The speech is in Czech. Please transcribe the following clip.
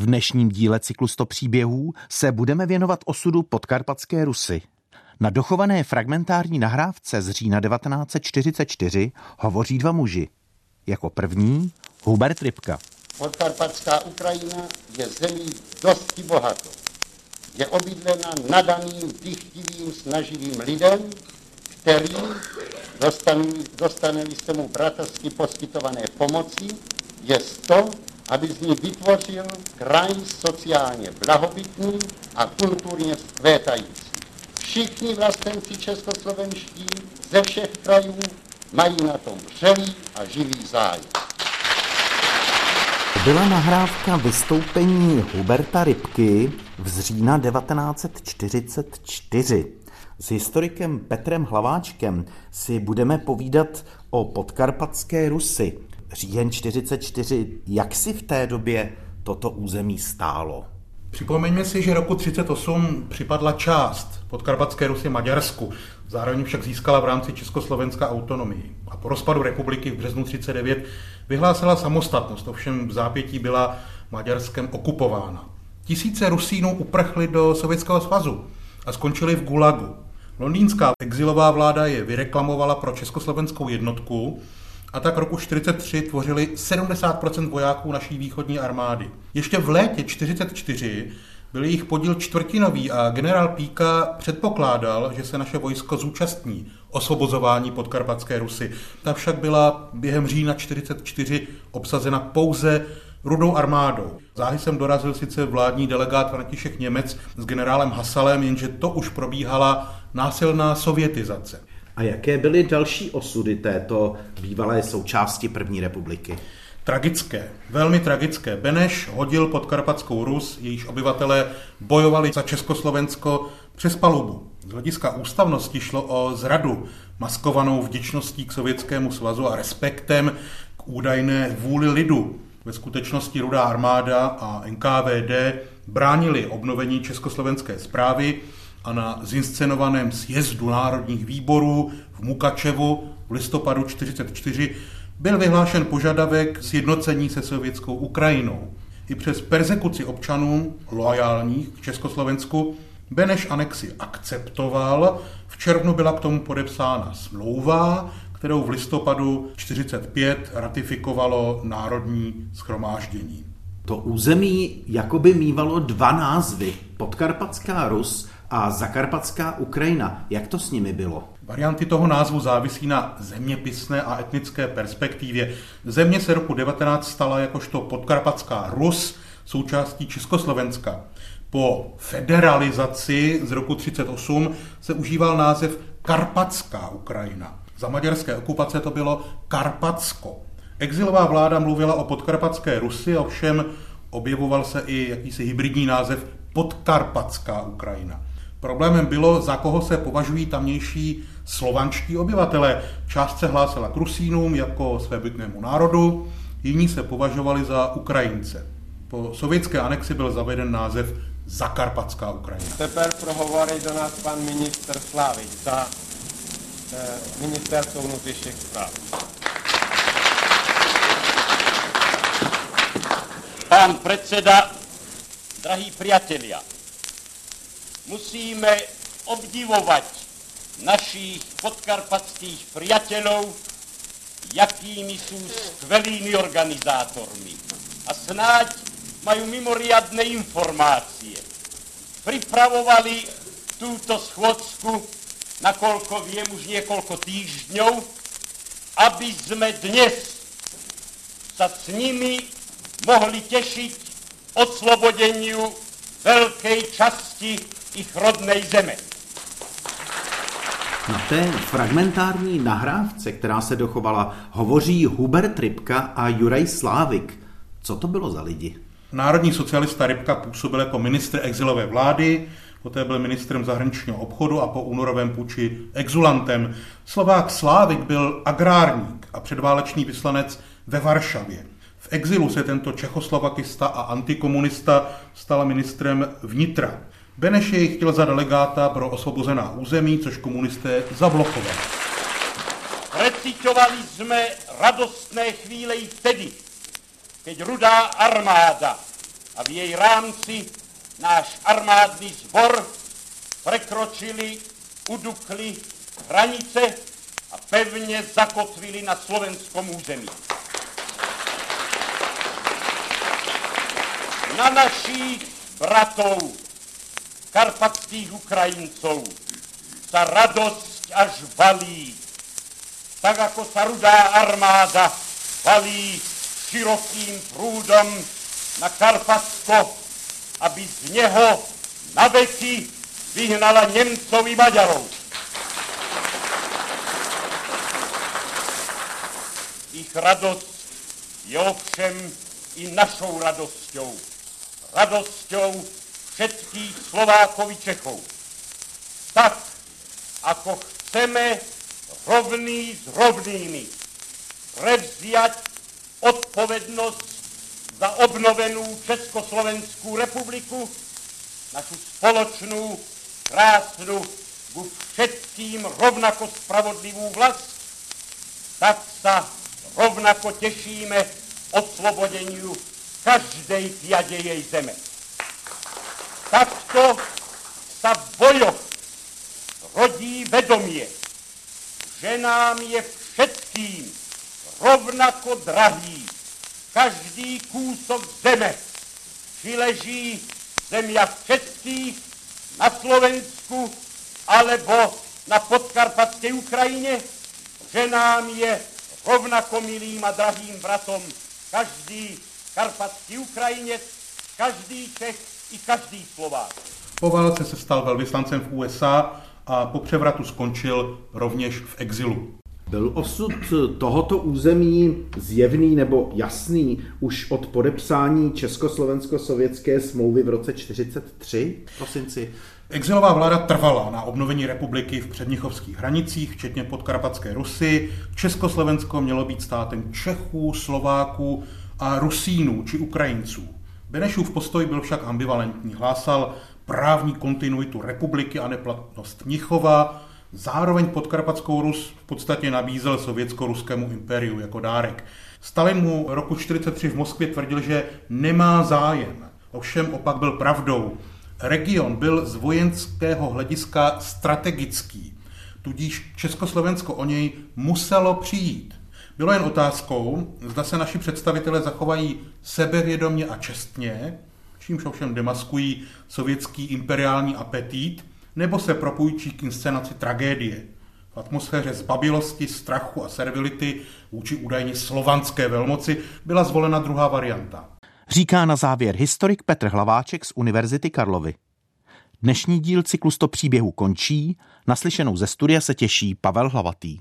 V dnešním díle cyklu 100 příběhů se budeme věnovat osudu podkarpatské Rusy. Na dochované fragmentární nahrávce z října 1944 hovoří dva muži. Jako první Hubert Rybka. Podkarpatská Ukrajina je zemí dosti bohatou. Je obydlena nadaným, dychtivým, snaživým lidem, který dostane-li se mu bratrsky poskytované pomoci, je to, aby z ní vytvořil kraj sociálně blahobytný a kulturně vzkvétající. Všichni vlastenci českoslovenští ze všech krajů mají na tom vřelý a živý zájem. Byla nahrávka vystoupení Huberta Rybky v října 1944. S historikem Petrem Hlaváčkem si budeme povídat o podkarpatské Rusy. Říjen 44, jak si v té době toto území stálo? Připomeňme si, že roku 38 připadla část podkarpatské Rusy Maďarsku, zároveň však získala v rámci Československa autonomii. A po rozpadu republiky v březnu 39 vyhlásila samostatnost, ovšem v zápětí byla Maďarskem okupována. Tisíce Rusínů uprchli do Sovětského svazu a skončili v Gulagu. Londýnská exilová vláda je vyreklamovala pro československou jednotku a tak roku 43 tvořili 70% vojáků naší východní armády. Ještě v létě 44 byl jejich podíl čtvrtinový a generál Píka předpokládal, že se naše vojsko zúčastní osvobozování podkarpatské Rusy. Ta však byla během října 44 obsazena pouze rudou armádou. Záhy sem dorazil sice vládní delegát František Němec s generálem Hasalem, jenže to už probíhala násilná sovětizace. A jaké byly další osudy této bývalé součásti první republiky? Tragické, velmi tragické. Beneš hodil pod Karpatskou Rus, jejíž obyvatelé bojovali za Československo přes palubu. Z hlediska ústavnosti šlo o zradu, maskovanou vděčností k Sovětskému svazu a respektem k údajné vůli lidu. Ve skutečnosti Rudá armáda a NKVD bránili obnovení československé zprávy a na zinscenovaném sjezdu národních výborů v Mukačevu v listopadu 1944 byl vyhlášen požadavek sjednocení se sovětskou Ukrajinou. I přes persekuci občanů loajálních k Československu Beneš anexi akceptoval. V červnu byla k tomu podepsána smlouva, kterou v listopadu 45 ratifikovalo Národní schromáždění. To území jakoby mývalo dva názvy. Podkarpatská Rus a Zakarpatská Ukrajina. Jak to s nimi bylo? Varianty toho názvu závisí na zeměpisné a etnické perspektivě. Země se roku 19 stala jakožto podkarpatská Rus součástí Československa. Po federalizaci z roku 38 se užíval název Karpatská Ukrajina. Za maďarské okupace to bylo Karpatsko. Exilová vláda mluvila o podkarpatské Rusy, ovšem objevoval se i jakýsi hybridní název Podkarpatská Ukrajina. Problémem bylo, za koho se považují tamnější slovanští obyvatele. Část se hlásila k Rusínům jako svébytnému národu, jiní se považovali za Ukrajince. Po sovětské anexi byl zaveden název Zakarpatská Ukrajina. Teper prohovorí do nás pan minister Slávy za e, ministerstvo vnútorných zpráv. Pán predseda, drahí priatelia, musíme obdivovať našich podkarpatských priateľov, jakými sú skvelými organizátormi. A snáď majú mimoriadne informácie. Pripravovali túto schôdzku, nakoľko viem už niekoľko týždňov, aby sme dnes sa s nimi mohli tešiť oslobodeniu veľkej časti ich rodnej zeme. Na té fragmentární nahrávce, která se dochovala, hovoří Hubert Rybka a Juraj Slávik. Co to bylo za lidi? Národní socialista Rybka působil jako ministr exilové vlády, poté byl ministrem zahraničního obchodu a po únorovém půči exulantem. Slovák Slávik byl agrárník a předválečný vyslanec ve Varšavě. V exilu se tento čechoslovakista a antikomunista stal ministrem vnitra. Beneš jej chtěl za delegáta pro osvobozená území, což komunisté zablokovali. Recitovali jsme radostné chvíle i vtedy, keď rudá armáda a v její rámci náš armádní sbor prekročili, udukli hranice a pevně zakotvili na slovenskom území. Na našich bratov, karpatských Ukrajincov, sa radosť až valí, tak ako sa rudá armáda valí širokým prúdom na Karpatsko, aby z neho na veky vyhnala Nemcov i Maďarov. Ich radosť je ovšem i našou radosťou. Radosťou všetkých Slovákov i Čechov. Tak, ako chceme rovný s rovnými prevziať odpovednosť za obnovenú Československú republiku, našu spoločnú, krásnu, ku všetkým rovnako spravodlivú vlast, tak sa rovnako tešíme oslobodeniu každej piade jej zeme. Takto sa v bojoch rodí vedomie, že nám je všetkým rovnako drahý. Každý kúsok zeme, či leží zemia českých na Slovensku alebo na podkarpatskej Ukrajine, že nám je rovnako milým a drahým bratom každý karpatský Ukrajinec, každý Čech i každý Slovák. Po válce se stal velvyslancem v USA a po převratu skončil rovněž v exilu. Byl osud tohoto území zjevný nebo jasný už od podepsání Československo-sovětské smlouvy v roce 1943 prosinci? Exilová vláda trvala na obnovení republiky v přednichovských hranicích, včetně podkarpatské Rusy. Československo mělo být státem Čechů, Slováků a Rusínů či Ukrajinců. Benešův postoj byl však ambivalentní. Hlásal právní kontinuitu republiky a neplatnost Mnichova, Zároveň podkarpatskou Rus v podstatě nabízel sovětsko-ruskému impériu jako dárek. Stalin mu roku 1943 v Moskvě tvrdil, že nemá zájem. Ovšem opak byl pravdou. Region byl z vojenského hlediska strategický, tudíž Československo o něj muselo přijít. Bylo jen otázkou, zda se naši představitelé zachovají sebevědomě a čestně, čímž ovšem demaskují sovětský imperiální apetit, nebo se propůjčí k inscenaci tragédie. V atmosféře zbabilosti, strachu a servility vůči údajně slovanské velmoci byla zvolena druhá varianta. Říká na závěr historik Petr Hlaváček z Univerzity Karlovy. Dnešní díl cyklu 100 příběhů končí, naslyšenou ze studia se těší Pavel Hlavatý.